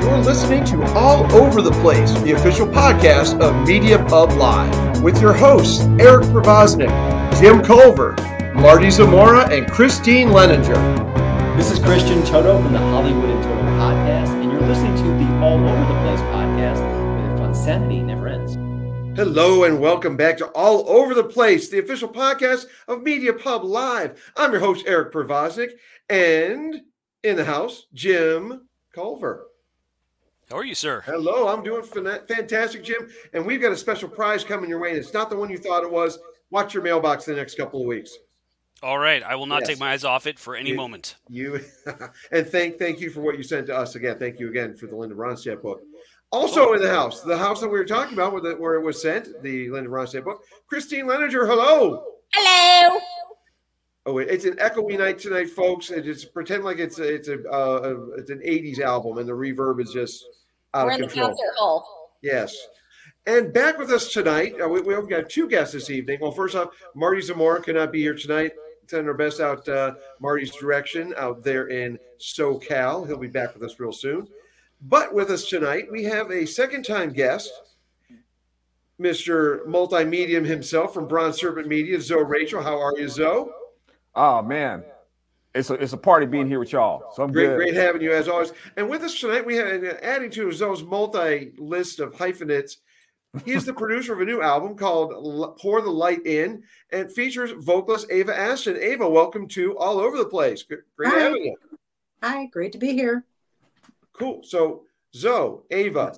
You're listening to All Over the Place, the official podcast of Media Pub Live, with your hosts Eric Provoznik, Jim Culver, Marty Zamora, and Christine Leninger. This is Christian Toto from the Hollywood and Toto podcast, and you're listening to the All Over the Place podcast, where the fun sanity never ends. Hello and welcome back to All Over the Place, the official podcast of Media Pub Live. I'm your host Eric Provoznik, and in the house, Jim Culver. How are you, sir? Hello, I'm doing fantastic, Jim. And we've got a special prize coming your way. And it's not the one you thought it was. Watch your mailbox the next couple of weeks. All right, I will not yes. take my eyes off it for any you, moment. You and thank thank you for what you sent to us again. Thank you again for the Linda Ronstadt book. Also in the house, the house that we were talking about, where, the, where it was sent, the Linda Ronstadt book. Christine Leninger, hello. Hello. Oh, it's an echoey night tonight, folks. It is pretend like it's a, it's a uh, it's an '80s album, and the reverb is just out we're of in control. the concert hall. Yes. And back with us tonight, uh, we, we've got two guests this evening. Well, first off, Marty Zamora cannot be here tonight. Send our best out uh, Marty's direction out there in SoCal. He'll be back with us real soon. But with us tonight, we have a second time guest, Mr. Multimedium himself from Bronze Serpent Media, Zo Rachel. How are you, Zo? Oh, man. It's a, it's a party being here with y'all. So I'm great, good. great having you as always. And with us tonight, we have adding to Zo's multi list of hyphenates. He is the producer of a new album called Pour the Light In and features vocalist Ava Aston. Ava, welcome to All Over the Place. Great Hi. having you. Hi, great to be here. Cool. So, Zo, Ava,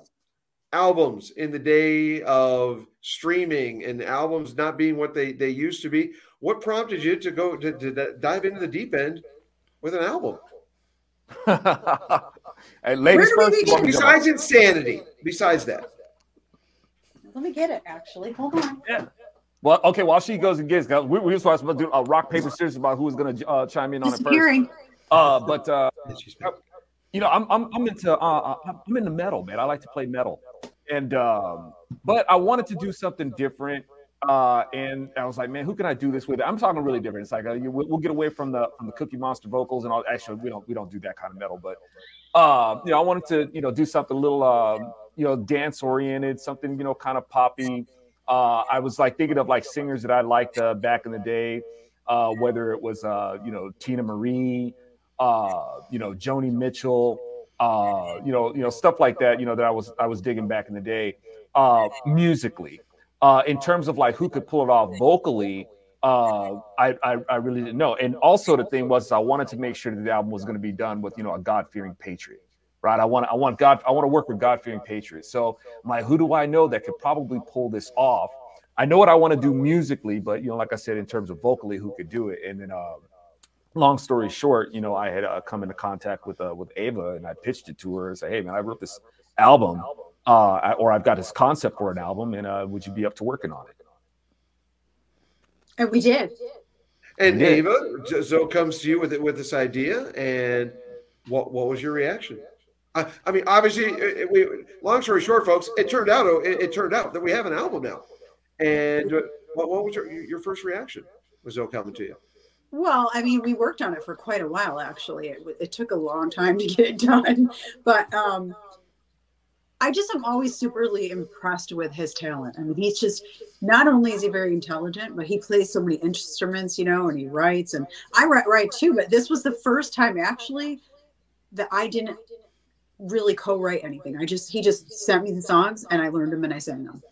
albums in the day of streaming and albums not being what they, they used to be. What prompted you to go to, to dive into the deep end with an album? hey, ladies first. Besides insanity, besides that. Let me get it. Actually, hold on. Yeah. Well, okay. While she goes and gets, we, we were supposed to do a rock paper scissors about who was going to uh, chime in on it first. Uh, but uh, you know, I'm I'm, I'm into uh, uh I'm into metal, man. I like to play metal, and um, but I wanted to do something different. Uh, and I was like, man, who can I do this with? I'm talking really different. It's like uh, we'll get away from the from the Cookie Monster vocals and all. Actually, we don't we don't do that kind of metal, but uh, you know, I wanted to you know do something a little uh, you know dance oriented, something you know kind of poppy. Uh, I was like thinking of like singers that I liked uh, back in the day, uh, whether it was uh, you know Teena Marie uh, you know, Joni Mitchell, uh, you know, you know, stuff like that, you know, that I was I was digging back in the day, uh, musically. Uh, in terms of like who could pull it off vocally, uh, I, I, I really didn't know. And also the thing was I wanted to make sure that the album was going to be done with you know a God fearing patriot, right? I want I want God I want to work with God fearing patriots. So my who do I know that could probably pull this off? I know what I want to do musically, but you know, like I said, in terms of vocally, who could do it? And then uh, long story short, you know, I had uh, come into contact with uh, with Ava and I pitched it to her and said, "Hey, man, I wrote this album, uh, or I've got this concept for an album, and uh, would you be up to working on it?" And we did. And we did. Ava, Zo comes to you with it with this idea, and what what was your reaction? I, I mean, obviously, it, we, long story short, folks, it turned out it, it, turned out that we have an album now. And what, what was your your first reaction? Was Zo coming to you? Well, I mean, we worked on it for quite a while. Actually, it, it took a long time to get it done, but um, I just am always superly impressed with his talent. I mean, he's just not only is he very intelligent, but he plays so many instruments, you know, and he writes, and I write write too. But this was the first time actually that I didn't really co-write anything. I just he just sent me the songs, and I learned them and I sang them.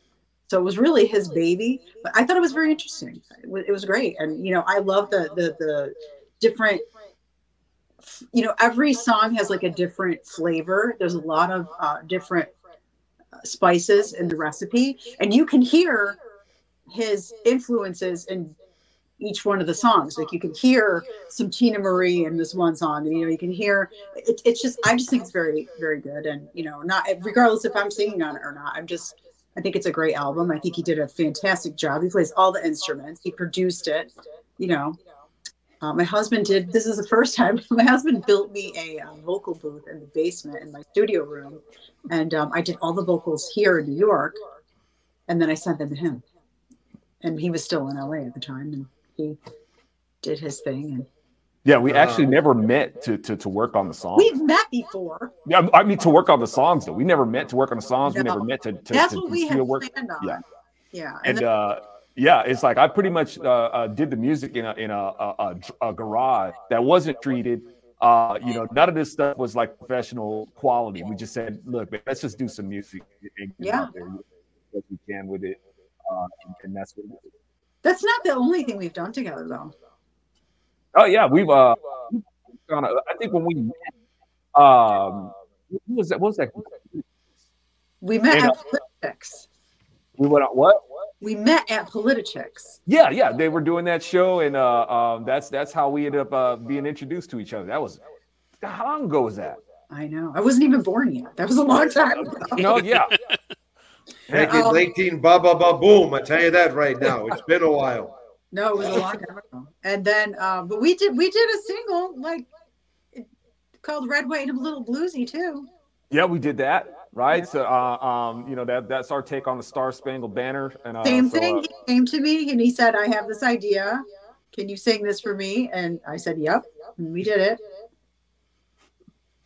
So it was really his baby, but I thought it was very interesting. It was great, and you know, I love the the the different. You know, every song has like a different flavor. There's a lot of uh, different spices in the recipe, and you can hear his influences in each one of the songs. Like you can hear some Teena Marie in this one song, and you know you can hear it, it's just I just think it's very very good, and you know not regardless if I'm singing on it or not. I'm just I think it's a great album. I think he did a fantastic job. He plays all the instruments. He produced it. You know, uh, my husband did. This is the first time my husband built me a uh, vocal booth in the basement in my studio room, and um, I did all the vocals here in New York, and then I sent them to him. And he was still in LA at the time, and he did his thing, and Yeah, we actually uh, never met to, to to work on the song. We've met before. Yeah, I mean to work on the songs though. We never met to work on the songs. No. We never met to, to that's to, what we had work. planned on. Yeah, yeah, and, and then, uh, yeah, it's like I pretty much uh, uh, did the music in a in a, a, a, garage that wasn't treated. Uh, you know, none of this stuff was like professional quality. We just said, look, man, let's just do some music and yeah. what we can with it, uh, and, and that's what. That's not the only thing we've done together, though. Oh yeah, we've uh, I think when we met, um, what was that? What was that? We met and, at Politichicks. We went on what? We met at Politichicks. Yeah, yeah, they were doing that show, and uh, um, that's that's how we ended up uh, being introduced to each other. That was how long ago was that? I know. I wasn't even born yet. That was a long time ago. no, yeah. Back in 18, ba ba ba boom. I tell you that right now. It's been a while. No, it was a long time ago. And then, uh, but we did we did a single like called Red, White, and Little Bluesy too. Yeah, we did that. Right. Yeah. So, uh, um, you know, that that's our take on the Star Spangled Banner. And uh, same so, thing. Uh, he came to me and he said, "I have this idea. Can you sing this for me?" And I said, "Yep." And we did it.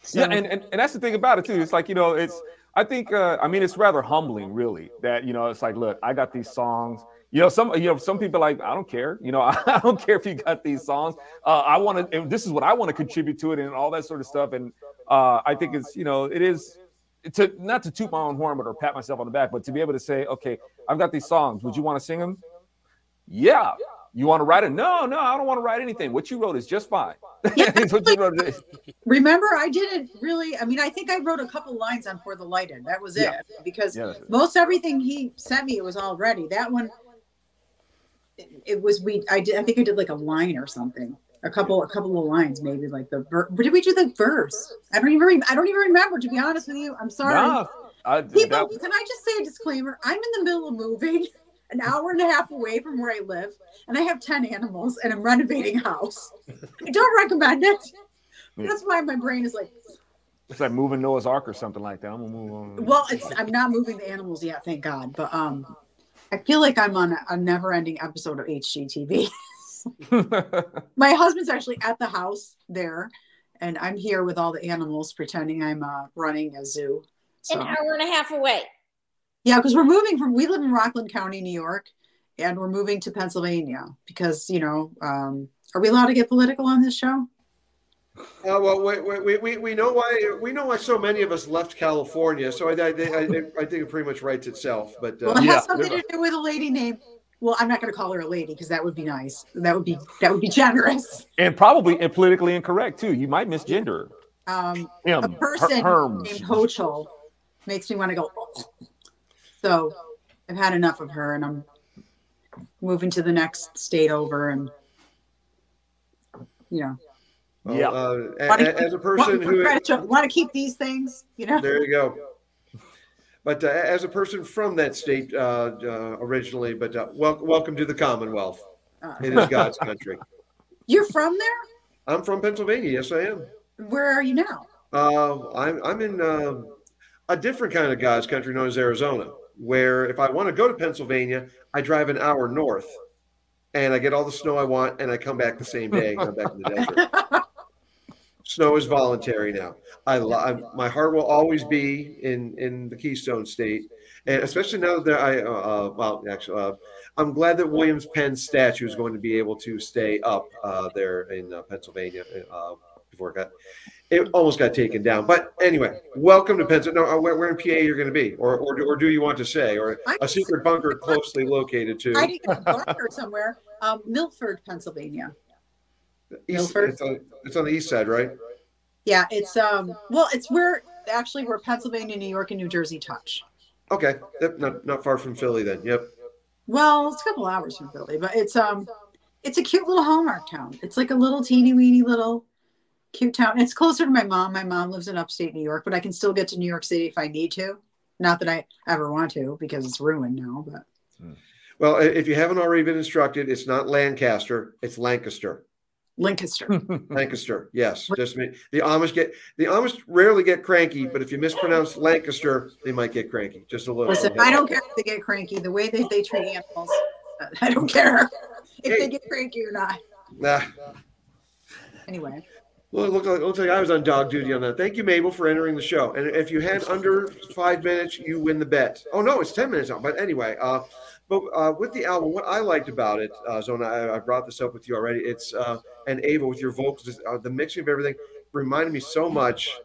So, yeah, and, and and that's the thing about it too. It's like you know, it's I think uh, I mean it's rather humbling, really, that you know it's like, look, I got these songs you know some you know some people like i don't care you know i don't care if you got these songs uh, i want to this is what i want to contribute to it and all that sort of stuff and uh, i think it's you know it is to not to toot my own horn but or pat myself on the back but to be able to say okay i've got these songs would you want to sing them yeah you want to write it no no i don't want to write anything what you wrote is just fine yeah, remember i didn't really i mean i think i wrote a couple lines on Pour the Light In that was it yeah. because yeah. most everything he sent me was already. that one it was we I did I think I did like a line or something. A couple a couple of lines maybe like the ver- did we do the verse? I don't even re- I don't even remember to be honest with you. I'm sorry. No, I, People, that... can I just say a disclaimer? I'm in the middle of moving an hour and a half away from where I live, and I have 10 animals and I'm renovating a house. I don't recommend it. That's why my brain is like it's like moving Noah's Ark or something like that. I'm gonna move on. Well, it's I'm not moving the animals yet, thank God. But um I feel like I'm on a, a never ending episode of HGTV. My husband's actually at the house there, and I'm here with all the animals pretending I'm uh, running a zoo. So. An hour and a half away. Yeah, because we're moving from, we live in Rockland County, New York, and we're moving to Pennsylvania because, you know, um, are we allowed to get political on this show? Uh, well, we, we, we, we know why we know why so many of us left California. So I, I, I, I think it pretty much writes itself. But uh, well, it has something to do with a lady named. Well, I'm not going to call her a lady because that would be nice. That would be that would be generous. And probably and politically incorrect too. You might misgender. Um, Him, a person her, named Hochul makes me want to go. So I've had enough of her, and I'm moving to the next state over, and you know well, yeah. Uh, as a person who want to keep these things, you know. There you go. But uh, as a person from that state uh, uh originally, but uh, wel- welcome to the Commonwealth. Uh. It is God's country. You're from there? I'm from Pennsylvania. Yes, I am. Where are you now? I'm I'm in a different kind of God's country known as Arizona, where if I want to go to Pennsylvania, I drive an hour north, and I get all the snow I want, and I come back the same day. come back in the desert. snow is voluntary now. I, I, my heart will always be in in the Keystone State, and especially now that I uh, uh, well actually uh, I'm glad that Williams Penn statue is going to be able to stay up uh, there in uh, Pennsylvania uh, before it got it almost got taken down. But anyway, welcome to Pennsylvania. No, where, where in PA you're going to be, or, or or do you want to say, or a secret bunker closely located to? I a bunker somewhere, um, Milford, Pennsylvania. East, it's, on, it's on the east side, right? Yeah, it's um well, it's where actually where Pennsylvania, New York, and New Jersey touch. Okay, yep, not not far from Philly then. Yep. Well, it's a couple hours from Philly, but it's um it's a cute little Hallmark town. It's like a little teeny weeny little cute town. It's closer to my mom. My mom lives in upstate New York, but I can still get to New York City if I need to. Not that I ever want to because it's ruined now, but. Well, if you haven't already been instructed, it's not Lancaster, it's Lancaster. Lancaster. Lancaster, yes. Just me. The Amish get the Amish rarely get cranky, but if you mispronounce Lancaster, they might get cranky. Just a little. Listen, I don't care if they get cranky. The way that they treat animals, I don't care if hey. they get cranky or not. Nah. anyway. Well, it looked like, it looks like I was on dog duty on that. Thank you, Mabel, for entering the show. And if you had under five minutes, you win the bet. Oh no, it's ten minutes now. But anyway, uh, but uh, with the album, what I liked about it, uh, Zona, I, I brought this up with you already. It's uh, and Ava with your vocals, uh, the mixing of everything reminded me so much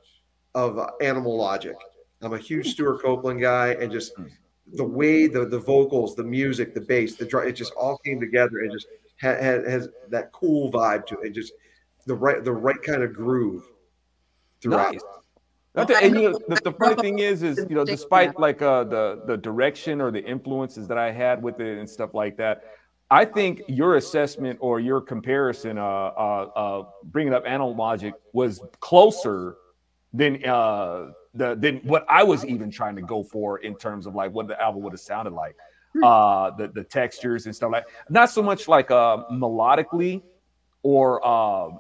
of uh, Animal Logic. I'm a huge Stewart Copeland guy, and just the way the the vocals, the music, the bass, the drum, it just all came together and just has that cool vibe to it. Just the right the right kind of groove throughout. Nice. And you know, the, the funny thing is, is you know, despite like uh, the the direction or the influences that I had with it and stuff like that, I think your assessment or your comparison, uh, uh, uh bringing up Animal Logic, was closer than uh the than what I was even trying to go for in terms of like what the album would have sounded like, hmm. uh, the the textures and stuff like. Not so much like uh melodically, or uh,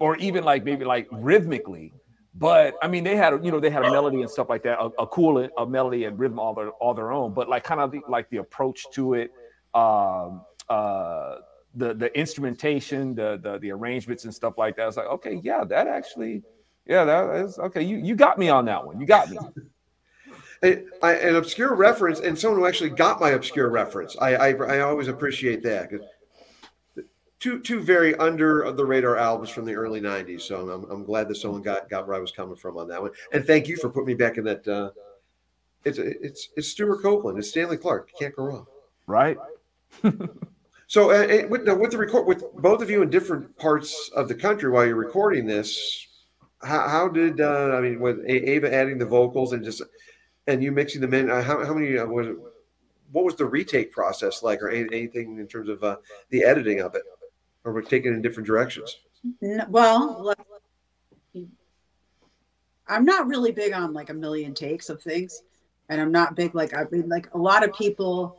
or even like maybe like rhythmically but I mean, they had you know they had a melody and stuff like that, a, a cool a melody and rhythm all their all their own. But like kind of the, like the approach to it, um, uh, the the instrumentation, the, the the arrangements and stuff like that. I was like, okay, yeah, that actually, yeah, that is okay. You you got me on that one. You got me. an obscure reference and someone who actually got my obscure reference. I I, I always appreciate that two two very under the radar albums from the early '90s. So I'm, I'm glad that someone got got where I was coming from on that one. And thank you for putting me back in that. Uh, it's it's it's Stewart Copeland. It's Stanley Clarke. You can't go wrong. Right. so uh, with, with the record with both of you in different parts of the country while you're recording this, how, how did uh, I mean with Ava adding the vocals and just and you mixing them in? Uh, how, how many uh, was it? What was the retake process like, or anything in terms of uh, the editing of it? Or we're taking in different directions? well, I'm not really big on like a million takes of things, and I'm not big like I mean like a lot of people.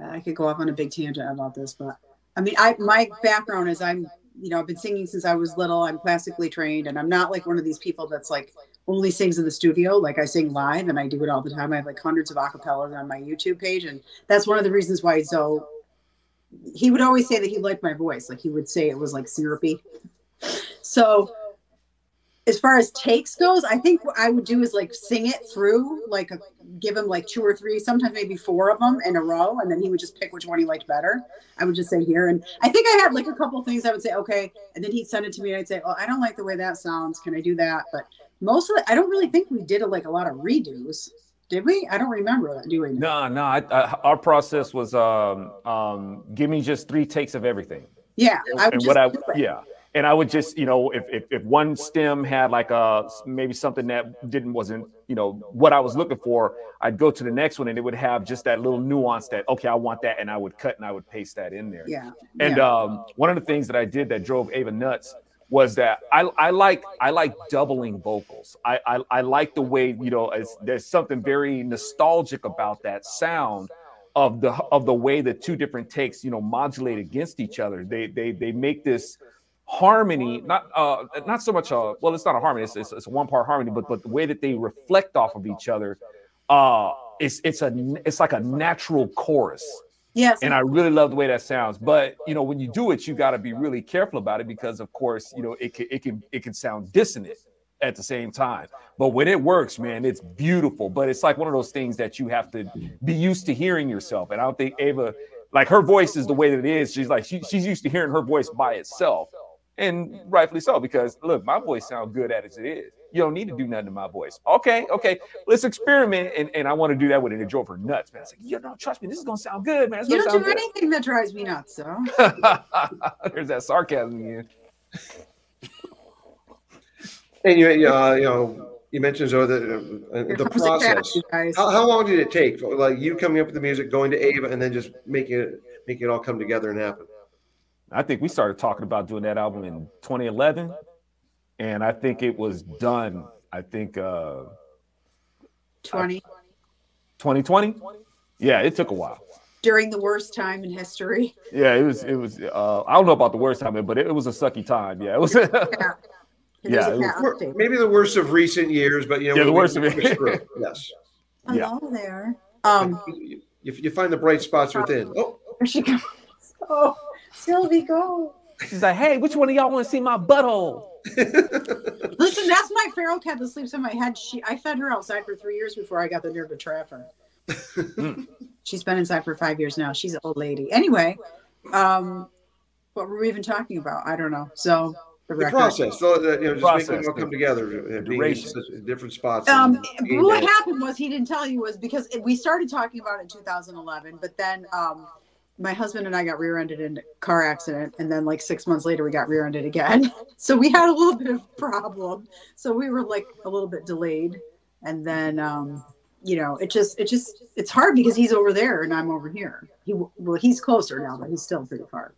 Uh, I could go off on a big tangent about this, but I mean, I my background is I'm you know I've been singing since I was little. I'm classically trained, and I'm not like one of these people that's like only sings in the studio. Like I sing live, and I do it all the time. I have like hundreds of acapellas on my YouTube page, and that's one of the reasons why Zo he would always say that he liked my voice. Like he would say it was like syrupy. So as far as takes goes, I think what I would do is like sing it through, like a, give him like two or three, sometimes maybe four of them in a row, and then he would just pick which one he liked better. I would just say here, and I think I had like a couple things I would say okay, and then he'd send it to me, and I'd say, oh, I don't like the way that sounds. Can I do that? But most of it, I don't really think we did a, like a lot of redos. Did we? I don't remember that doing. No, no. I, I, our process was um, um, give me just three takes of everything. Yeah, and what I yeah, and I would just you know if, if if one stem had like a maybe something that didn't wasn't you know what I was looking for, I'd go to the next one and it would have just that little nuance that okay I want that and I would cut and I would paste that in there. Yeah. And yeah. um, one of the things that I did that drove Ava nuts was that I, I like I like doubling vocals. I, I, I like the way you know there's something very nostalgic about that sound of the of the way the two different takes you know modulate against each other. They they they make this harmony not uh not so much a well it's not a harmony it's, it's, it's a one part harmony but but the way that they reflect off of each other uh it's it's a it's like a natural chorus Yes. And I really love the way that sounds. But you know, when you do it, you got to be really careful about it because, of course, you know, it can it can it can sound dissonant at the same time. But when it works, man, it's beautiful. But it's like one of those things that you have to be used to hearing yourself. And I don't think Ava, like her voice is the way that it is. She's like she, she's used to hearing her voice by itself, and rightfully so because look, my voice sounds good as it is. You don't need to do nothing to my voice. Okay, okay, let's experiment. And, and I want to do that with it. It drove her nuts, man. It's like, you don't trust me. This is gonna sound good, man. It's you don't do good. anything that drives me nuts, so there's that sarcasm again. And you, uh, you know, you mentioned Zo the uh, the process. How, how, long did it take? Like you coming up with the music, going to Ava, and then just making it making it all come together and happen. I think we started talking about doing that album in 2011 and I think it was done. I think uh, 20. 2020. Yeah, it took a while. During the worst time in history. Yeah, it was. It was. Uh, I don't know about the worst time, but it, it was a sucky time. Yeah, it was. yeah. yeah it was, maybe the worst of recent years, but you know, yeah, the worst of it. yes. Hello yeah. All there. Um, you, you, find the bright spots within. Oh, there she goes. Oh, Sylvie, go. She's like, hey, which one of y'all want to see my butthole? Listen, that's my feral cat that sleeps in my head. She, I fed her outside for three years before I got the nerve to trap her. She's been inside for five years now. She's an old lady. Anyway, um, what were we even talking about? I don't know. So the, the process, so that, you know, just process, making them all come together, in different spots. Um, what happened was he didn't tell you was because we started talking about it in 2011, but then um, my husband and I got rear-ended in a car accident, and then like six months later, we got rear-ended again. So we had a little bit of problem. So we were like a little bit delayed, and then um, you know, it just it just it's hard because he's over there and I'm over here. He well, he's closer now, but he's still pretty far.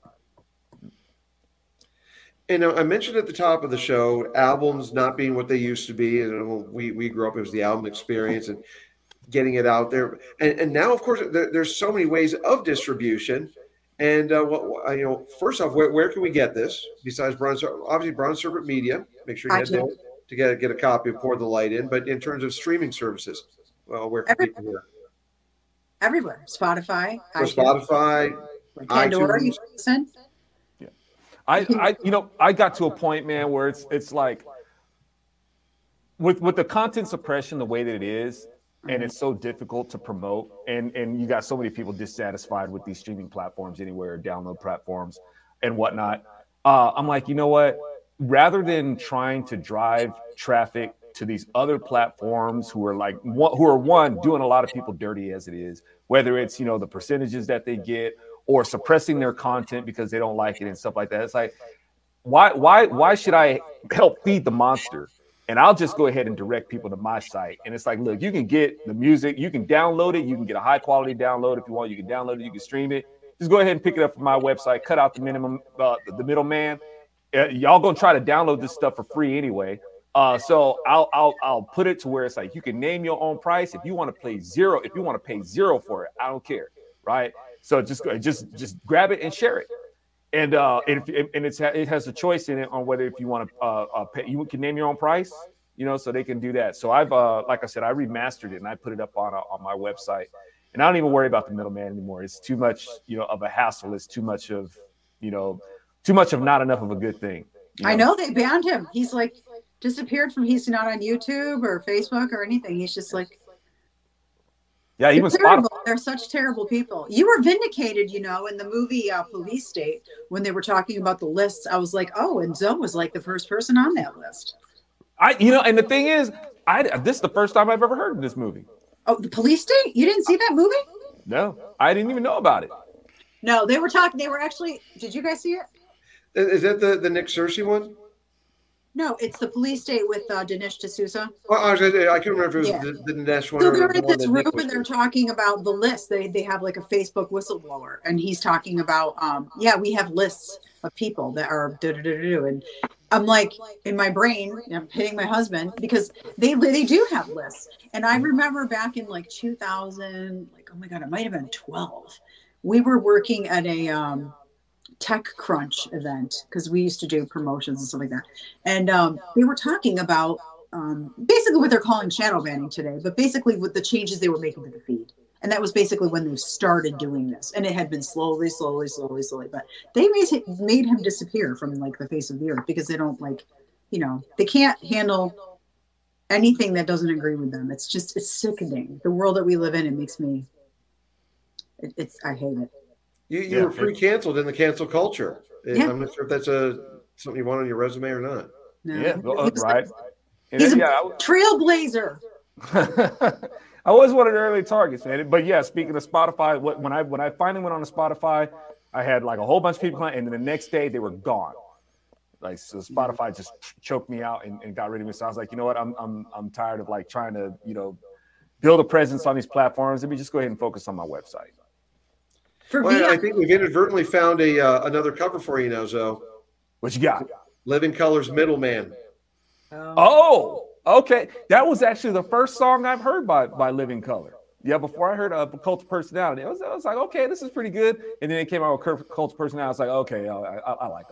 And I mentioned at the top of the show, albums not being what they used to be. And we we grew up, it was the album experience and getting it out there. And, and now, of course, there, there's so many ways of distribution. And uh, what you know, first off, where, where can we get this besides Bronze? Obviously, Bronze Serpent Media. Make sure you head there to get get a copy of Pour the Light In. But in terms of streaming services, well, where can everywhere. people hear? Everywhere, Spotify, Spotify, Pandora. You listen. I, I, you know, I got to a point, man, where it's it's like with with the content suppression the way that it is, and mm-hmm. it's so difficult to promote, and and you got so many people dissatisfied with these streaming platforms anywhere, download platforms, and whatnot. Uh, I'm like, you know what? Rather than trying to drive traffic to these other platforms who are like who are one doing a lot of people dirty as it is, whether it's you know the percentages that they get or suppressing their content because they don't like it and stuff like that. It's like, why, why, why should I help feed the monster? And I'll just go ahead and direct people to my site. And it's like, look, you can get the music, you can download it, you can get a high quality download if you want. You can download it, you can stream it. Just go ahead and pick it up from my website. Cut out the minimum, uh, the middleman. Uh, y'all gonna try to download this stuff for free anyway. Uh, so I'll I'll I'll put it to where it's like you can name your own price if you want to pay zero. If you want to pay zero for it, I don't care, right? So just just just grab it and share it. And uh, and, if, and it's it has a choice in it on whether if you want to uh, uh, pay. You can name your own price, you know, so they can do that. So I've uh, like I said, I remastered it and I put it up on uh, on my website. And I don't even worry about the middleman anymore. It's too much, you know, of a hassle. It's too much of, you know, too much of not enough of a good thing. You know? I know they banned him. He's like disappeared from. He's not on YouTube or Facebook or anything. He's just like yeah, even terrible. They're such terrible people. You were vindicated, you know, in the movie uh, Police State when they were talking about the lists. I was like, oh, and Zo was like the first person on that list. I, you know, and the thing is, I this is the first time I've ever heard of this movie. Oh, the Police State? You didn't see that movie? No, I didn't even know about it. No, they were talking. They were actually. Did you guys see it? Is that the the Nick Searcy one? No, it's the police state with uh, Dinesh D'Souza. Well, I, I can't remember if it was the, the Dinesh one. So they're in this room and they're talking about the list. They they have like a Facebook whistleblower, and he's talking about, um, yeah, we have lists of people that are do do do do, and I'm like in my brain, I'm hitting my husband because they they do have lists, and I remember back in like 2000, like oh my god, it might have been 12. We were working at a um, TechCrunch event because we used to do promotions and stuff like that. And um, they were talking about um, basically what they're calling shadow banning today, but basically with the changes they were making to the feed. And that was basically when they started doing this. And it had been slowly, slowly, slowly, slowly. But they made, made him disappear from like the face of the earth because they don't like, you know, they can't handle anything that doesn't agree with them. It's just, it's sickening. The world that we live in, it makes me, it, it's, I hate it. You, you yeah, were pre canceled in the cancel culture. Yeah. I'm not sure if that's a something you want on your resume or not. No. Yeah, well, uh, right. he's then, a yeah, trailblazer. I was one of the early targets, man. But yeah, speaking of Spotify, when I when I finally went on to Spotify, I had like a whole bunch of people, and then the next day they were gone. Like so, Spotify just choked me out and, and got rid of me. So I was like, you know what? I'm I'm I'm tired of like trying to you know build a presence on these platforms. Let me just go ahead and focus on my website. For well, me, I think we've inadvertently found a uh, another cover for you now, Zo. What you got? Living Colour's Middleman. Oh, okay. That was actually the first song I've heard by by Living Colour. Yeah, before I heard a uh, Cult of Personality, I was, I was like, okay, this is pretty good. And then it came out with Cult of Personality. I was like, okay, I, I, I like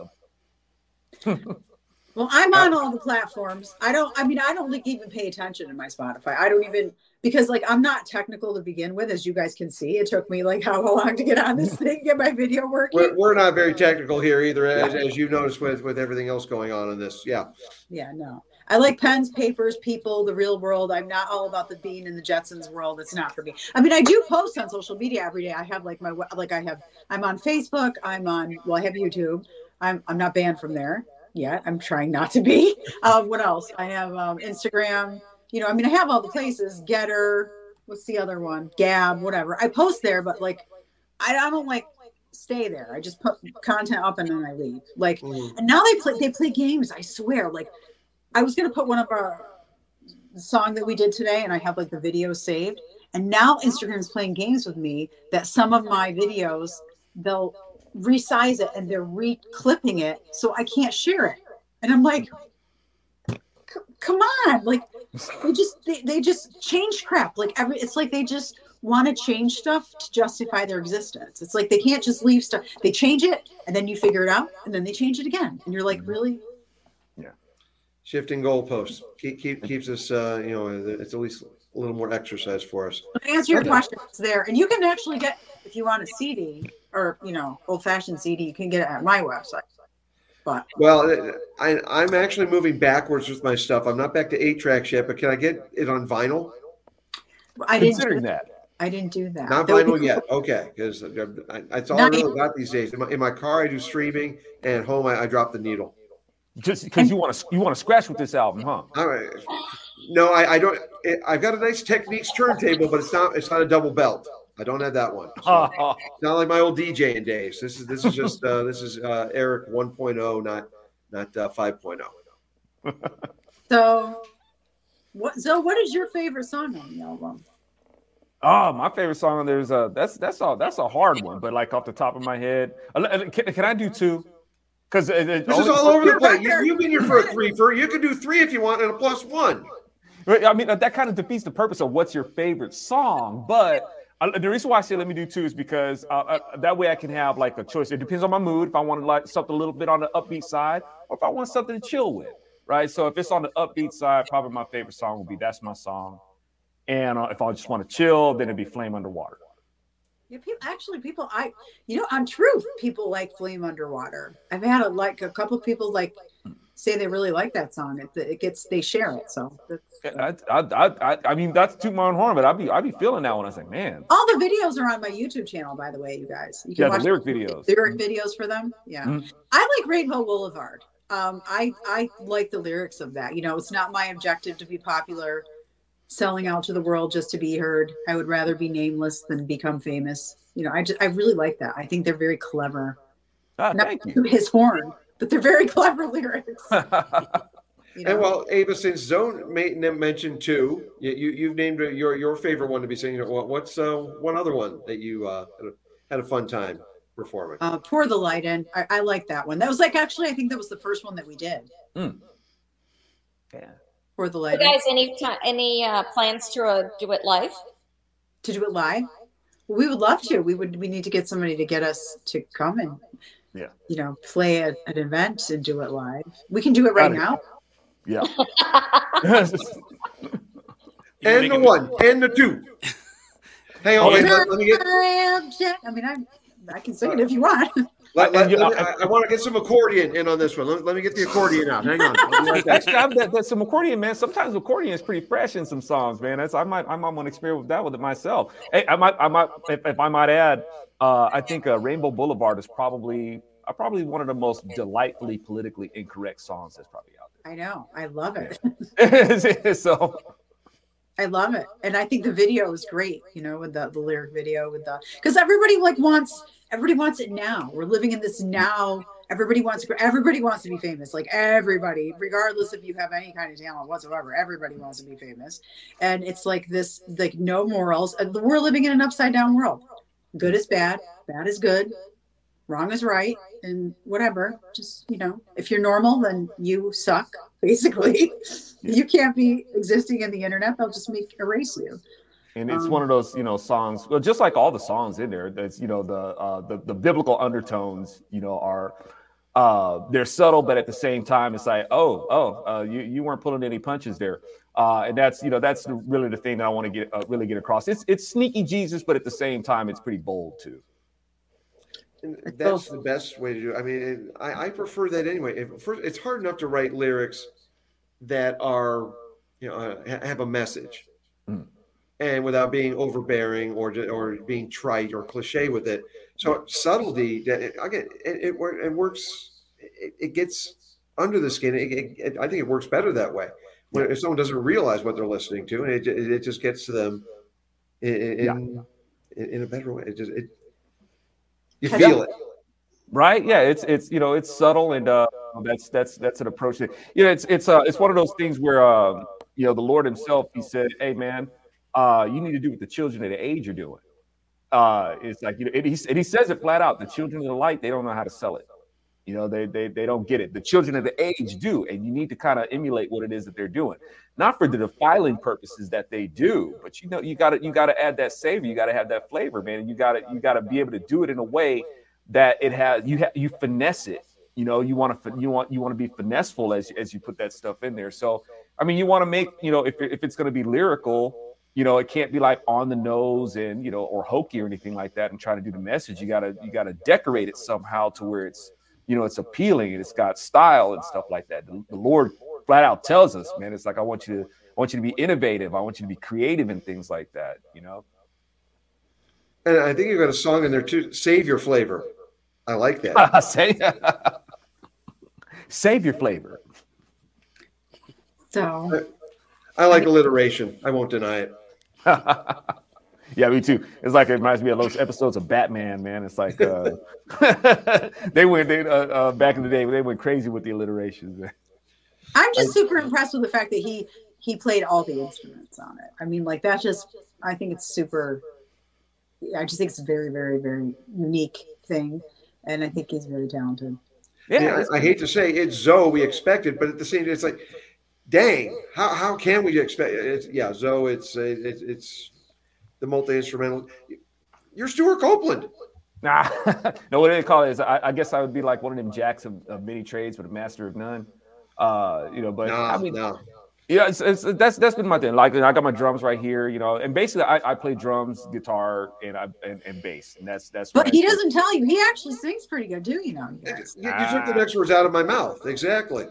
them. Well, I'm on all the platforms. I don't. I mean, I don't like even pay attention to my Spotify. I don't even because like I'm not technical to begin with, as you guys can see. It took me like how long to get on this thing, get my video working. We're, we're not very technical here either, as, yeah. as you noticed with with everything else going on in this. Yeah. Yeah. No. I like pens, papers, people, the real world. I'm not all about the bean and the Jetsons world. It's not for me. I mean, I do post on social media every day. I have like my like I have. I'm on Facebook. I'm on. Well, I have YouTube. I'm I'm not banned from there yet. I'm trying not to be. Um, what else? I have um, Instagram. You know, I mean, I have all the places. Gettr, What's the other one? Gab. Whatever. I post there, but like, I, I don't like stay there. I just put content up and then I leave. Like, mm. and now they play they play games. I swear. Like, I was gonna put one of our song that we did today, and I have like the video saved. And now Instagram's playing games with me that some of my videos they'll resize it and they're re-clipping it so I can't share it. And I'm like, come on, like they just they, they just change crap. Like every it's like they just want to change stuff to justify their existence. It's like they can't just leave stuff. They change it and then you figure it out and then they change it again. And you're like, mm-hmm. really? Yeah. Shifting goalposts keep, keep keeps us uh you know it's at least a little more exercise for us. Answer your question, it's there. And you can actually get if you want a CD or you know old fashioned CD, you can get it at my website. But well, uh, I, I'm actually moving backwards with my stuff. I'm not back to eight tracks yet, but can I get it on vinyl? I didn't Considering do that. I didn't do that. Not vinyl yet. Okay, because that's all I really got these days. In my, in my, car, I do streaming, and at home, I, I drop the needle. Just because you want to you want to scratch with this album, huh? All right. No, I, I don't. It, I've got a nice Technics turntable, but it's not. It's not a double belt. I don't have that one. So not like my old DJing days. This is this is just uh, this is uh, Eric 1.0, not not uh, 5.0. so, what? So, what is your favorite song on the album? Oh, my favorite song on there's a that's that's all that's a hard one, but like off the top of my head, uh, can, can I do two? Because this is all over the place. You, have been here for a three for you can do three if you want and a plus one. I mean that kind of defeats the purpose of what's your favorite song, but the reason why I say let me do two is because uh, uh, that way I can have like a choice. It depends on my mood. If I want to like something a little bit on the upbeat side, or if I want something to chill with, right? So if it's on the upbeat side, probably my favorite song would be "That's My Song," and uh, if I just want to chill, then it'd be "Flame Underwater." Yeah, people actually people I you know on truth people like Flame Underwater. I've had a like a couple people like say they really like that song. It, it gets they share it. So I, I, I, I mean that's too my own horn, but I'd be I'd be feeling that one. I like, man. All the videos are on my YouTube channel, by the way, you guys. You can yeah, watch the lyric videos. Lyric videos for them. Yeah, mm-hmm. I like Rainbow Boulevard. Um, I I like the lyrics of that. You know, it's not my objective to be popular, selling out to the world just to be heard. I would rather be nameless than become famous. You know, I just I really like that. I think they're very clever. Ah, thank you. his horn but they're very clever lyrics. You know? And well, Ava, since Zone mentioned two, you, you have named your your favorite one to be singing. What's uh, one other one that you uh, had a fun time performing? Uh, Pour the light in. I, I like that one. That was like actually, I think that was the first one that we did. Mm. Yeah. Pour the light. You guys, any time, any uh, plans to uh, do it live? To do it live? Well, we would love to. We would. We need to get somebody to get us to come and yeah. you know play at an event and do it live. We can do it right now. yeah. And the one and the two. Hey on, oh, let, let, me get i mean i i can sing it if you want let, let, me, I, I, want to get some accordion in on this one. Let, let me get the accordion out. Hang on. Actually, I'm, that, that's some accordion, man. Sometimes accordion is pretty fresh in some songs, man. That's I might I might want to experiment with that with it myself. Hey, I might I might if, if I might add, uh, I think uh, Rainbow Boulevard is probably uh, probably one of the most delightfully politically incorrect songs that's probably out there. I know. I love it. so I love it. And I think the video is great, you know, with the, the lyric video with the because everybody like wants everybody wants it now. We're living in this now. Everybody wants everybody wants to be famous. Like everybody, regardless if you have any kind of talent whatsoever, everybody wants to be famous. And it's like this, like no morals. We're living in an upside down world good is bad, bad is good, wrong is right, and whatever. Just, you know, if you're normal, then you suck, basically. you can't be existing in the internet, they'll just make erase you. And it's um, one of those, you know, songs. Well, just like all the songs in there, that's you know the uh, the the biblical undertones, you know, are uh, they're subtle, but at the same time, it's like, oh, oh, uh, you you weren't pulling any punches there, uh, and that's you know that's really the thing that I want to get uh, really get across. It's it's sneaky Jesus, but at the same time, it's pretty bold too. And that's the best way to do. It. I mean, I, I prefer that anyway. If, first, it's hard enough to write lyrics that are you know uh, have a message, mm. And without being overbearing or or being trite or cliche with it. So subtlety, again, it, it, it works. It, it, gets under the skin. It, I think it works better that way. When if someone doesn't realize what they're listening to, and it, it, just gets to them in yeah. in, in, a better way. It just it you feel it, right? Yeah, it's it's you know it's subtle and uh, that's that's that's an approach. That, you know, it's it's uh it's one of those things where uh, you know the Lord Himself He said, "Hey man, uh, you need to do what the children of the age are doing." Uh, it's like you know, and he, and he says it flat out. The children of the light, they don't know how to sell it. You know, they they they don't get it. The children of the age do, and you need to kind of emulate what it is that they're doing, not for the defiling purposes that they do, but you know, you got to you got to add that savor. You got to have that flavor, man. And you got to you got to be able to do it in a way that it has you ha- you finesse it. You know, you want to you want you want to be finesseful as as you put that stuff in there. So, I mean, you want to make you know if if it's going to be lyrical you know, it can't be like on the nose and you know, or hokey or anything like that, and trying to do the message. You gotta you gotta decorate it somehow to where it's you know it's appealing and it's got style and stuff like that. The, the Lord flat out tells us, man, it's like I want you to I want you to be innovative. I want you to be creative and things like that. You know. And I think you've got a song in there too. Save your flavor. I like that. Say, save your flavor. So I, I like alliteration. I won't deny it. yeah, me too. It's like it reminds me of those episodes of Batman, man. It's like uh, they went they, uh, uh, back in the day. They went crazy with the alliterations. I'm just super impressed with the fact that he he played all the instruments on it. I mean, like that's just I think it's super. I just think it's a very, very, very unique thing, and I think he's very talented. Yeah, yeah I, I, hate to say it's Zo we expected, but at the same time, it's like dang, how, how can we expect? It's, yeah, Zo, it's it's, it's the multi instrumental. You're Stewart Copeland. Nah, no, what do they call it? Is I, I, guess I would be like one of them jacks of, of many trades, but a master of none. Uh, you know, but nah, I mean, no. Yeah, it's, it's, that's that's been my thing. Like I got my drums right here, you know, and basically I, I play drums, guitar, and I and, and bass, and that's that's. But he doesn't tell you. He actually sings pretty good, do you know? You, you, you took the next words out of my mouth. Exactly.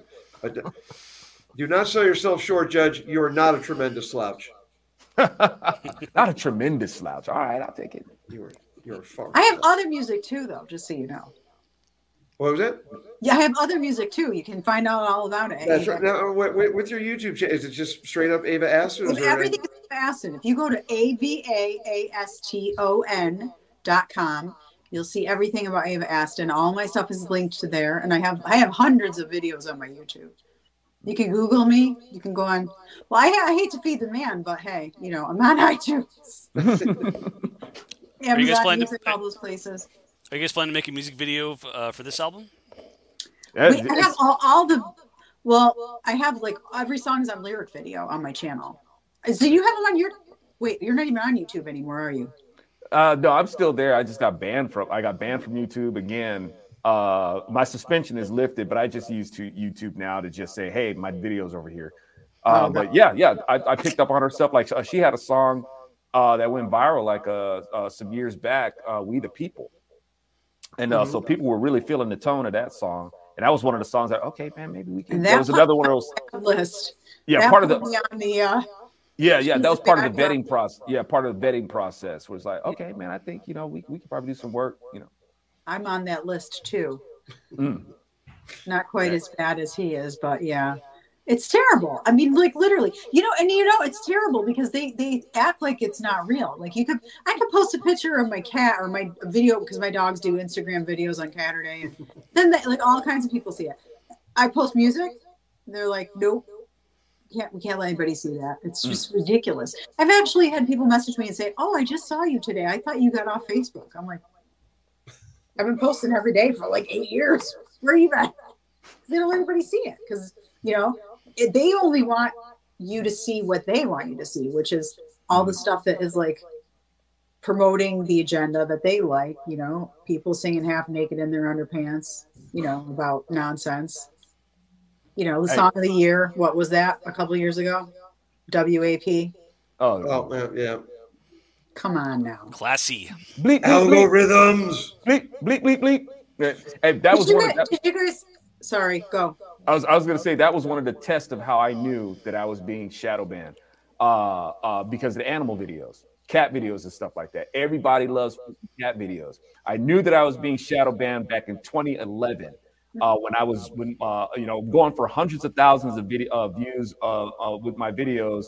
But, do not sell yourself short, Judge. You are not a tremendous slouch. not a tremendous slouch. All right, I'll take it. You are you're far. I have other music too, though, just so you know. What was it? Yeah, I have other music too. You can find out all about it. That's right. Now, with your YouTube channel, is it just straight up Ava Aston? Everything is Ava Aston. If you go to A V A A S T O N dot com, you'll see everything about Ava Aston. All my stuff is linked to there, and I have I have hundreds of videos on my YouTube. You can Google me. You can go on. Well, I, I hate to feed the man, but hey, you know, I'm on iTunes. Amazon, are you guys planning to, all those places. Are you guys planning to make a music video uh, for this album? I have all, all the. Well, I have like every song song's on lyric video on my channel. So you have them on your. Wait, you're not even on YouTube anymore, are you? Uh, no, I'm still there. I just got banned from. I got banned from YouTube again uh, my suspension is lifted, but I just use to YouTube now to just say, hey, my video's over here. Uh, oh, but yeah, yeah, I, I, picked up on her stuff. Like uh, she had a song uh, that went viral like uh, uh, some years back, uh, "We the People," and uh, mm-hmm. so people were really feeling the tone of that song. And that was one of the songs that okay, man, maybe we can. That was another one of those list. Yeah, that part of the on the. Uh, yeah, yeah, that was part of the vetting process. Yeah, part of the vetting process was like, okay, man, I think you know we we could probably do some work. You know, I'm on that list too. Mm. Not quite as bad as he is, but yeah. It's terrible. I mean, like literally, you know, and you know, it's terrible because they they act like it's not real. Like you could, I could post a picture of my cat or my video because my dogs do Instagram videos on Caturday, and then they, like all kinds of people see it. I post music, they're like, nope, can't we can't let anybody see that. It's mm. just mm. ridiculous. I've actually had people message me and say, "Oh, I just saw you today. I thought you got off Facebook." I'm like, I've been posting every day for like eight years. Where you at? They don't let anybody see it because you know it, they only want you to see what they want you to see, which is all the stuff that is like promoting the agenda that they like, you know, people singing half naked in their underpants, you know, about nonsense. You know, the song of the year, what was that a couple years ago? WAP. Oh, oh yeah. Come on now. Classy. Bleep, bleep, Algorithms. Bleep, bleep, bleep, bleep. Hey, that was one guys, of Did you guys sorry, go. I was I was gonna say that was one of the tests of how I knew that I was being shadow banned. Uh, uh, because of the animal videos, cat videos and stuff like that. Everybody loves cat videos. I knew that I was being shadow banned back in 2011 uh, when I was when uh, you know going for hundreds of thousands of video uh, views uh, uh, with my videos,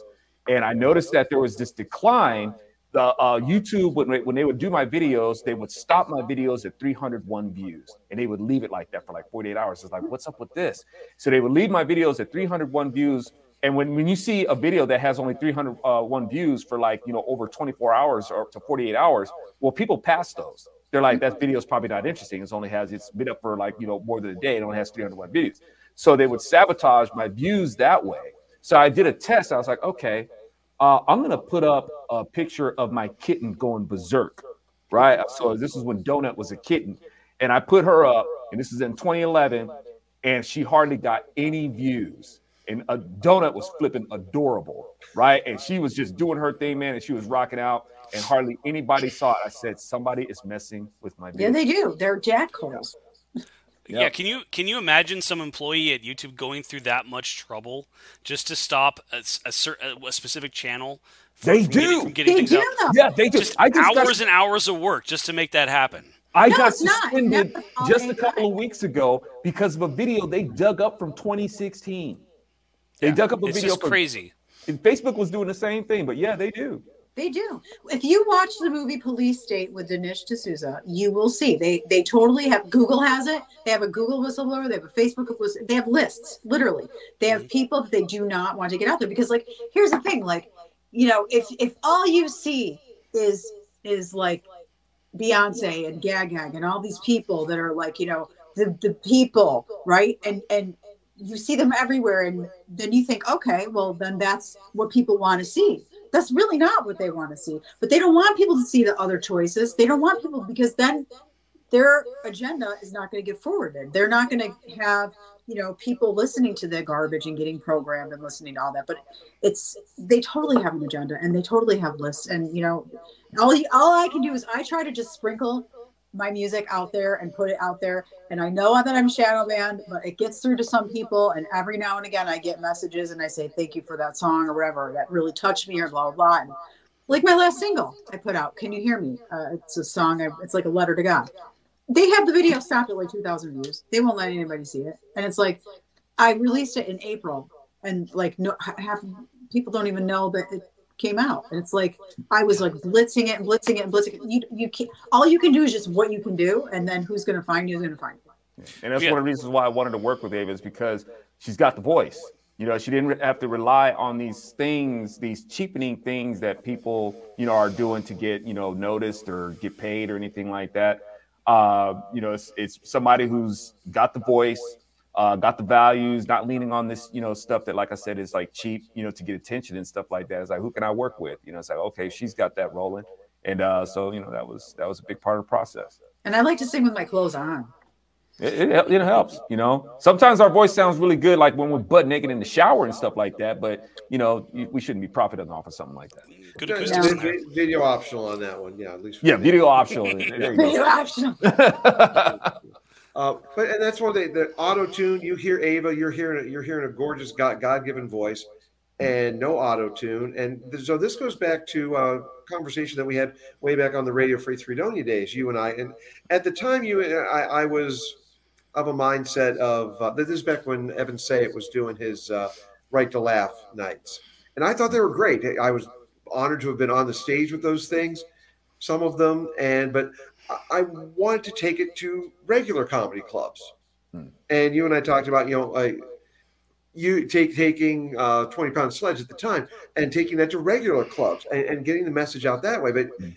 and I noticed that there was this decline. The uh, YouTube when when they would do my videos, they would stop my videos at 301 views, and they would leave it like that for like 48 hours. It's like, what's up with this? So they would leave my videos at 301 views. And when, when you see a video that has only 301 views for like you know over 24 hours or to 48 hours, well, people pass those they're like, that video is probably not interesting. It's only has it's been up for like you know more than a day. It only has 301 views. So they would sabotage my views that way. So I did a test. I was like, okay, uh, I'm gonna put up a picture of my kitten going berserk, right? So this is when Donut was a kitten, and I put her up, and this is in 2011, and she hardly got any views. And a donut was flipping adorable, right? And she was just doing her thing, man, and she was rocking out and hardly anybody saw it. I said, somebody is messing with my video. Yeah, they do. They're jackholes. Yep. Yeah, can you can you imagine some employee at YouTube going through that much trouble just to stop a, a, certain, a specific channel? From, they from do. Getting, from getting they things do. Out? Yeah, they do. Just, I just hours got, and hours of work just to make that happen. I no, got suspended just a couple of weeks ago because of a video they dug up from 2016. They yeah, dug up a it's video. It's crazy. And Facebook was doing the same thing, but yeah, they do. They do. If you watch the movie Police State with Dinesh D'Souza, you will see they they totally have. Google has it. They have a Google whistleblower. They have a Facebook whistleblower. They have lists. Literally, they have mm-hmm. people that they do not want to get out there because, like, here's the thing. Like, you know, if if all you see is is like Beyonce and Gag Gag and all these people that are like, you know, the the people, right? And and you see them everywhere, and then you think, okay, well, then that's what people want to see that's really not what they want to see. But they don't want people to see the other choices. They don't want people because then their agenda is not going to get forwarded. They're not going to have, you know, people listening to the garbage and getting programmed and listening to all that. But it's they totally have an agenda and they totally have lists. And you know, all all I can do is I try to just sprinkle my music out there and put it out there. And I know that I'm shadow banned, but it gets through to some people. And every now and again, I get messages and I say, thank you for that song or whatever that really touched me or blah, blah, blah. And like my last single I put out, Can You Hear Me? Uh, it's a song, I, it's like a letter to God. They have the video stopped at like 2,000 views. They won't let anybody see it. And it's like, I released it in April and like no half people don't even know that it, came out. And it's like I was like blitzing it and blitzing it and blitzing it. You you can't all you can do is just what you can do, and then who's gonna find you is gonna find you. And that's yeah. one of the reasons why I wanted to work with Ava is because she's got the voice. You know, she didn't have to rely on these things, these cheapening things that people, you know, are doing to get, you know, noticed or get paid or anything like that. Uh, you know, it's, it's somebody who's got the voice, uh, got the values, not leaning on this, you know, stuff that, like I said, is like cheap, you know, to get attention and stuff like that. It's like, who can I work with? You know, it's like, okay, she's got that rolling, and uh, so you know, that was that was a big part of the process. And I like to sing with my clothes on. It, it, it, helps, you know. Sometimes our voice sounds really good, like when we're butt naked in the shower and stuff like that. But you know, we shouldn't be profiting off of something like that. Good video, video optional on that one, yeah. At least yeah, video optional. video optional. Uh, but and that's why they the auto tune. You hear Ava, you're hearing you're hearing a gorgeous God God given voice, and no auto tune. And so this goes back to a conversation that we had way back on the Radio Free Fredonia days. You and I, and at the time, you I, I was of a mindset of uh, this is back when Evan Sayet was doing his uh, Right to Laugh nights, and I thought they were great. I was honored to have been on the stage with those things, some of them, and but I wanted to take it to regular comedy clubs. Hmm. And you and I talked about, you know, like you take taking uh, 20 pound sledge at the time and taking that to regular clubs and, and getting the message out that way. But hmm.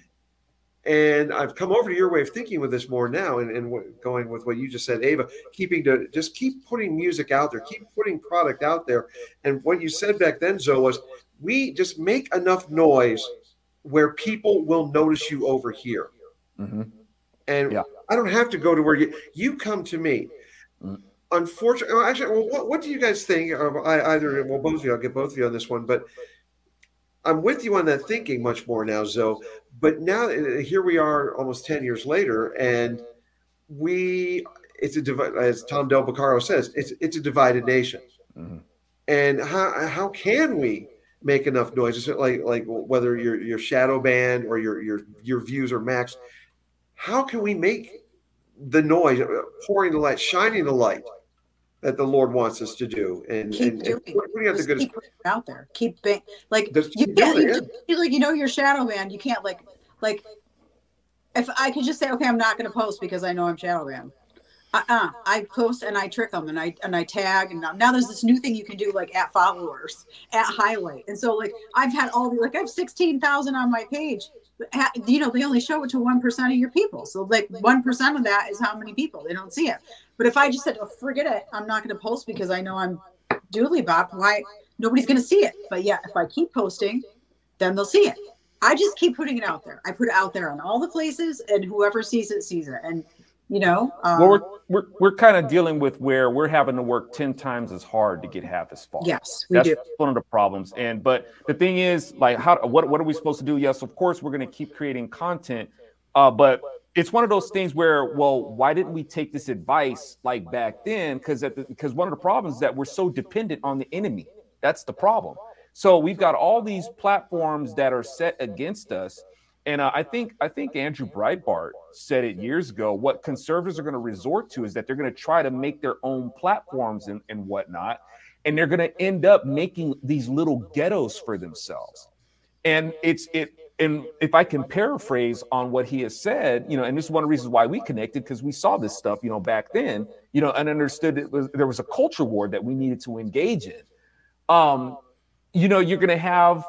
and I've come over to your way of thinking with this more now, and, and going with what you just said, Ava, keeping to just keep putting music out there, keep putting product out there. And what you said back then, Zo, was we just make enough noise where people will notice you over here. Mm-hmm. And yeah. I don't have to go to where you you come to me. Mm-hmm. Unfortunately, actually, well, what, what do you guys think? I, either well, both of you. I'll get both of you on this one, but I'm with you on that thinking much more now, Zo. But now uh, here we are, almost ten years later, and we it's a as Tom Del Beccaro says, it's it's a divided nation. Mm-hmm. And how how can we make enough noise? like like whether you're your shadow band or your your your views are maxed. How can we make the noise, pouring the light, shining the light that the Lord wants us to do? And, keep and, doing and putting out the good out there. Keep ba- like you, yeah, you, like you know your shadow banned. You can't like like if I could just say, okay, I'm not going to post because I know I'm shadow banned uh-uh. I post and I trick them and I and I tag and now, now there's this new thing you can do like at followers at highlight and so like I've had all the like I have sixteen thousand on my page you know they only show it to one percent of your people. So like one percent of that is how many people. They don't see it. But if I just said oh forget it. I'm not going to post because I know I'm doodly bop why? Nobody's going to see it. But yeah if I keep posting then they'll see it. I just keep putting it out there. I put it out there on all the places and whoever sees it sees it. And you know um, well we're we're, we're kind of dealing with where we're having to work 10 times as hard to get half as far. Yes we that's do. one of the problems. And but the thing is like how what, what are we supposed to do? Yes of course we're going to keep creating content uh, but it's one of those things where well why didn't we take this advice like back then? Because because one of the problems is that we're so dependent on the enemy. That's the problem. So we've got all these platforms that are set against us and uh, I think I think Andrew Breitbart said it years ago. What conservatives are going to resort to is that they're going to try to make their own platforms and, and whatnot, and they're going to end up making these little ghettos for themselves. And it's it. And if I can paraphrase on what he has said, you know, and this is one of the reasons why we connected because we saw this stuff, you know, back then, you know, and understood it was there was a culture war that we needed to engage in. Um, you know, you're going to have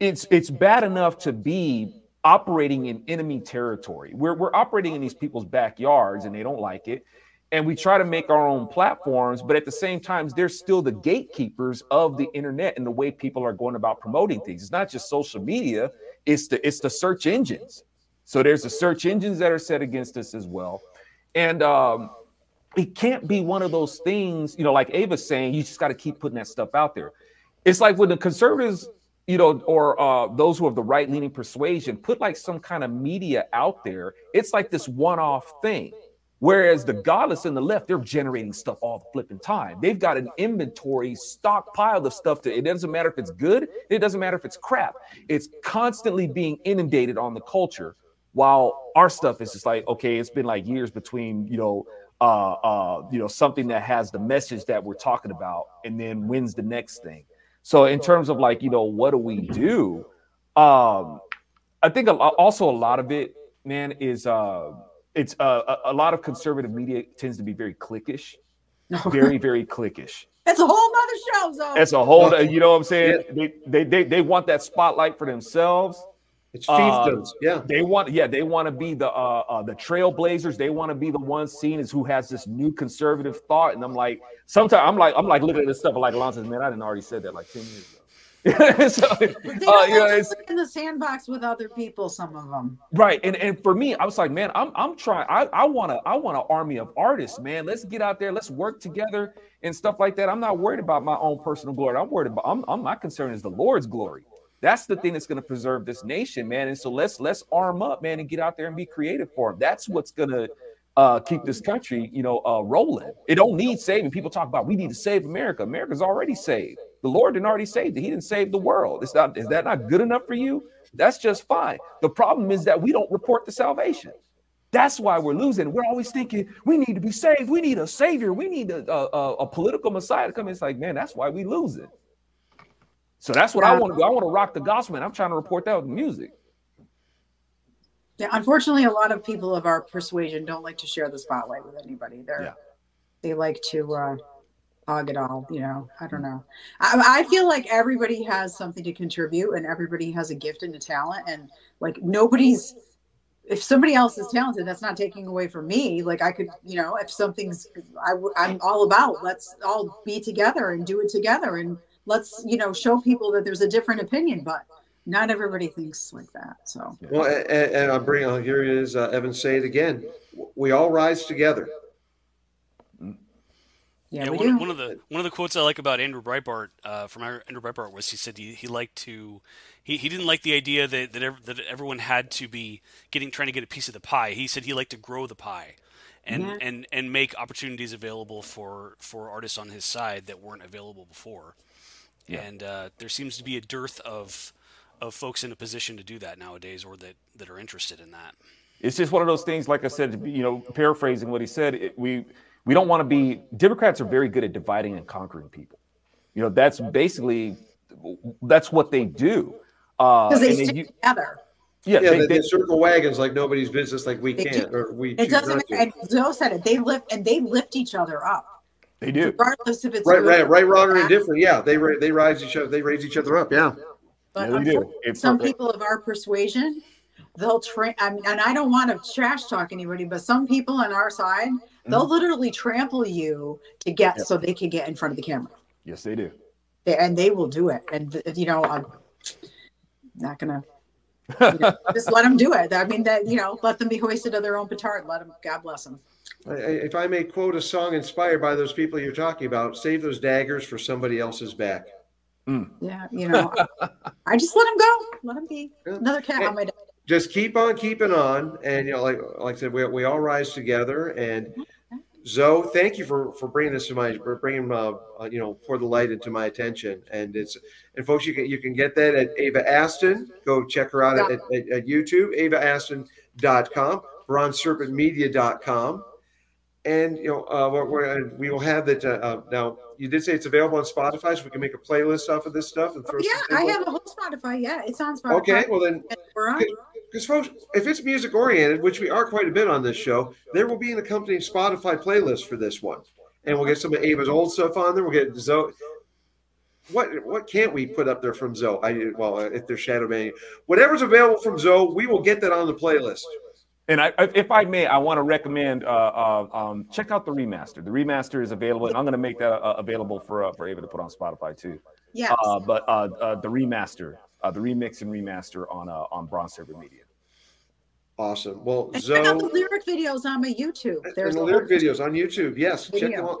it's it's bad enough to be operating in enemy territory. We're we're operating in these people's backyards and they don't like it. And we try to make our own platforms, but at the same time, they're still the gatekeepers of the internet and the way people are going about promoting things. It's not just social media, it's the it's the search engines. So there's the search engines that are set against us as well. And um, it can't be one of those things, you know, like Ava's saying, you just got to keep putting that stuff out there. It's like when the conservatives you know, or uh, those who have the right leaning persuasion put like some kind of media out there. It's like this one off thing. Whereas the godless in the left, they're generating stuff all the flipping time. They've got an inventory stockpile of stuff. To, it doesn't matter if it's good, it doesn't matter if it's crap. It's constantly being inundated on the culture. While our stuff is just like, okay, it's been like years between, you know, uh, uh, you know, something that has the message that we're talking about, and then wins the next thing. So in terms of like, you know, what do we do? Um, I think also a lot of it, man, is uh, it's uh, a, lot of conservative media tends to be very cliquish, very very cliquish. It's a whole other show, though. It's a whole, you know what I'm saying? Yeah. They, they they they want that spotlight for themselves. It's fiefdoms. Uh, yeah. They want, yeah, they want to be the uh, uh the trailblazers. They want to be the ones seen as who has this new conservative thought. And I'm like, sometimes I'm like, I'm like looking at this stuff like Alon says, man, I didn't already said that like 10 years ago. so, uh, you know, in the sandbox with other people, some of them. Right. And and for me, I was like, man, I'm I'm trying, I, I wanna I want an army of artists, man. Let's get out there, let's work together and stuff like that. I'm not worried about my own personal glory. I'm worried about I'm, I'm my concern is the Lord's glory. That's the thing that's going to preserve this nation, man. And so let's let's arm up, man, and get out there and be creative for them. That's what's going to uh, keep this country, you know, uh, rolling. It don't need saving. People talk about we need to save America. America's already saved. The Lord didn't already save it. He didn't save the world. It's not. Is that not good enough for you? That's just fine. The problem is that we don't report the salvation. That's why we're losing. We're always thinking we need to be saved. We need a savior. We need a, a, a political messiah to come. It's like, man, that's why we lose it. So that's what I want to do. I want to rock the gospel, and I'm trying to report that with music. Yeah, unfortunately, a lot of people of our persuasion don't like to share the spotlight with anybody. They're yeah. they like to uh, hog it all. You know, I don't know. I, I feel like everybody has something to contribute, and everybody has a gift and a talent, and like nobody's. If somebody else is talented, that's not taking away from me. Like I could, you know, if something's, I, I'm all about. Let's all be together and do it together and let's you know show people that there's a different opinion but not everybody thinks like that. So well, and, and I'm bringing on here is uh, Evan say it again. We all rise together. Yeah, yeah one, one, of the one of the quotes I like about Andrew Breitbart uh, from Andrew Breitbart was he said he, he liked to he, he didn't like the idea that that, ev- that everyone had to be getting trying to get a piece of the pie. He said he liked to grow the pie, and yeah. and and make opportunities available for for artists on his side that weren't available before. Yeah. And uh, there seems to be a dearth of of folks in a position to do that nowadays, or that that are interested in that. It's just one of those things. Like I said, you know, paraphrasing what he said, it, we we don't want to be Democrats are very good at dividing and conquering people. You know, that's basically that's what they do. Because uh, they stick together. Yeah, yeah they, they, they, circle wagons like nobody's business, like we can't or we. It doesn't. And Joe said it. They lift and they lift each other up. They do, regardless if it's right, right, right, wrong, or indifferent. Yeah, they they rise each other. They raise each other up. Yeah, but yeah, they do. some people of our persuasion, they'll train. I mean, and I don't want to trash talk anybody, but some people on our side, they'll mm-hmm. literally trample you to get yep. so they can get in front of the camera. Yes, they do. They, and they will do it. And you know, I'm not gonna you know, just let them do it. I mean, that you know, let them be hoisted to their own petard. Let them. God bless them. If I may quote a song inspired by those people you're talking about, save those daggers for somebody else's back. Mm. Yeah, you know, I just let them go. Let them be. Another cat on my desk just keep on keeping on, and you know, like like I said, we, we all rise together. And Zo, thank you for for bringing this to my for bringing uh, uh, you know pour the light into my attention. And it's and folks, you can you can get that at Ava Aston. Go check her out at, at, at YouTube, avaaston.com, bronzeserpentmedia.com. And you know, uh, we're, we're, will have that uh, uh, now. You did say it's available on Spotify, so we can make a playlist off of this stuff and throw. Oh, yeah, I have a whole Spotify. Yeah, it's on Spotify. Okay, well then, because folks, if it's music oriented, which we are quite a bit on this show, there will be an accompanying Spotify playlist for this one, and we'll get some of Ava's old stuff on there. We'll get Zo. What what can't we put up there from Zo? I well, if there's shadow banning, whatever's available from Zo, we will get that on the playlist. And I, if I may, I want to recommend uh, uh, um, check out the remaster. The remaster is available, and I'm going to make that uh, available for uh, for Ava to put on Spotify too. Yeah. Uh, but uh, the remaster uh, the remix and remaster on uh, on Bronze Serpent Media. Awesome. Well, and Zo, check out the lyric videos on my YouTube. There's the lyric videos on YouTube. Yes, video. check them out.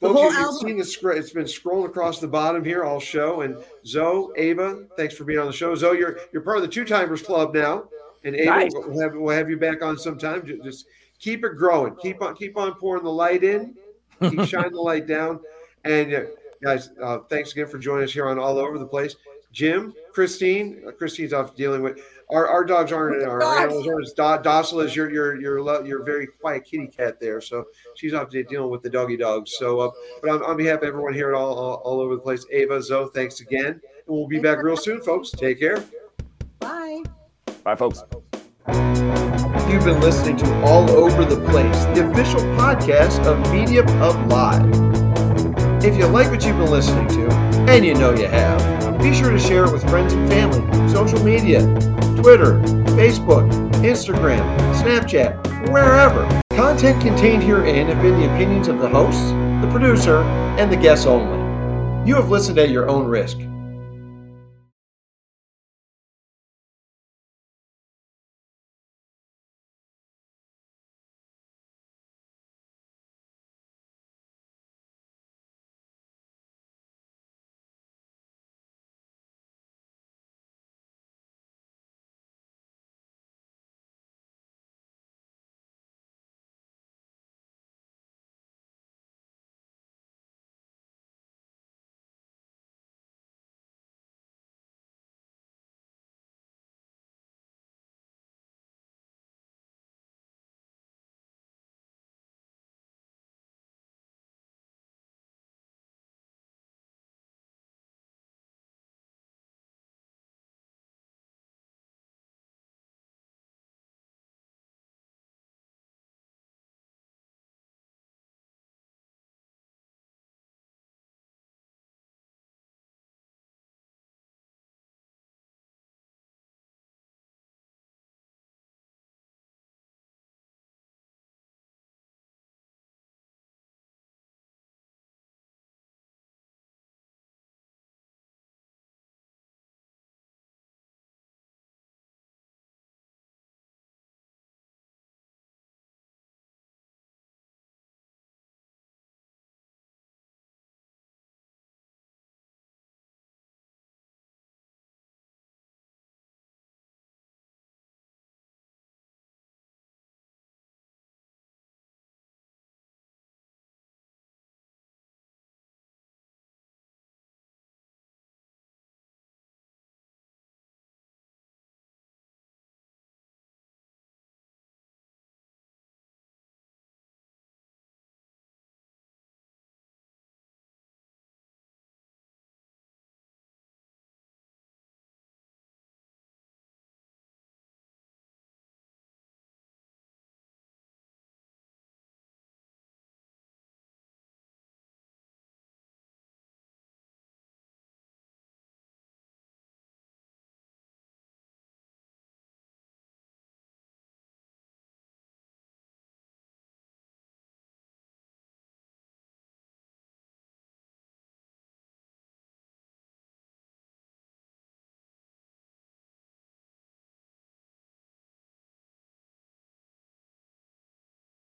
The Folks, you, have seen the scroll. It's been scrolling across the bottom here all show. And Zo, Ava, thanks for being on the show. Zo, you're you're part of the Two Timers Club now, and Ava, nice. we'll have we'll have you back on sometime. Just keep it growing. Keep on keep on pouring the light in. Keep shining the light down. And uh, guys, uh, thanks again for joining us here on All Over the Place. Jim, Christine, uh, Christine's off dealing with our, our dogs aren't our animals. aren't as Docile is your your your your very quiet kitty cat there, so she's off dealing with the doggy dogs. So, uh, but on, on, behalf of everyone here at all, all, all over the place, Ava, Zo, thanks again, and we'll be back real soon, folks. Take care. Bye. Bye, folks. You've been listening to All Over the Place, the official podcast of Media Pub Live. If you like what you've been listening to, and you know you have be sure to share it with friends and family, social media, Twitter, Facebook, Instagram, Snapchat, wherever. Content contained herein have been the opinions of the hosts, the producer, and the guests only. You have listened at your own risk.